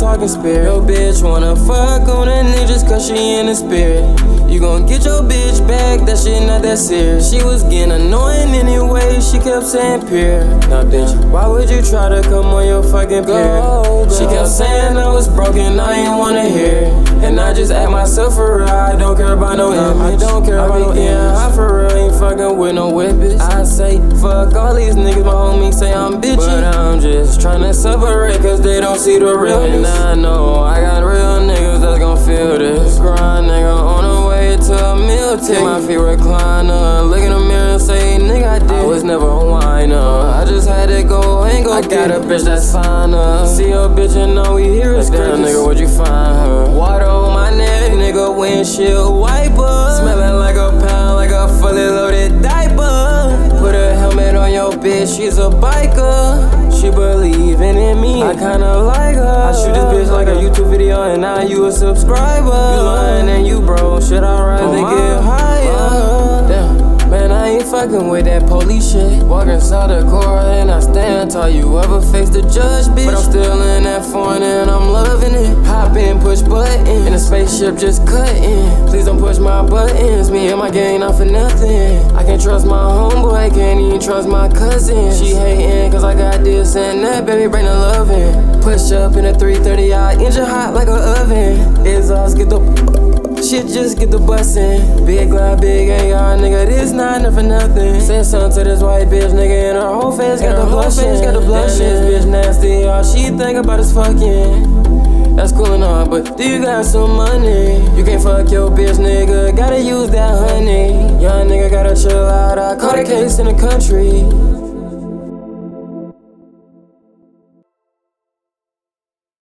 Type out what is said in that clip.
fucking spirit. Your bitch wanna fuck on a nigga just cause she in the spirit. You gon' get your bitch back, that shit not that serious. She was getting annoying anyway, she kept saying peer. Now bitch, why would you try to come on your fucking peer? She kept saying I was broken, I ain't wanna hear. And I just act myself for real, I don't care about no image. I don't care about no image. I for real fucking with no whippets. I say, fuck all these niggas, my homies say I'm bitchy. But I'm just tryna separate, cause they don't see the real. And I know I got real niggas that's gon' feel this. Grind nigga on the way to a meal ticket. My feet recliner, look in the mirror and say, nigga, I did. I was never a whiner. I just had to go and go. I got a bitch that's finer. See your bitch and know we here is damn, nigga, where'd you find her? Water on my neck, nigga, windshield wiper. Bitch, she's a biker. She believing in me, I kinda like her. I shoot this bitch like a YouTube video, and now you a subscriber. You lying and you broke, should I rather get higher? Damn, man, I ain't fucking with that police shit. Walk inside the court and I stand tall. You ever face the judge, bitch? But I'm still in spaceship just cutting. Please don't push my buttons, me and my gang not for nothing. I can't trust my homeboy, can't even trust my cousin. She hating cause I got this and that, baby, bring the loving. Push up in a 330, I engine hot like a oven. Exhaust get the Shit just get the bussin'. Big glide, big AR, nigga, this not enough for nothing. Said something to this white bitch, nigga, and her whole face got the blushin'. Got the blushin'. This bitch nasty, all she think about is fucking. That's cool and all, but do you got some money? You can't fuck your bitch, nigga. Gotta use that honey. Young nigga gotta chill out. I caught a case in the country.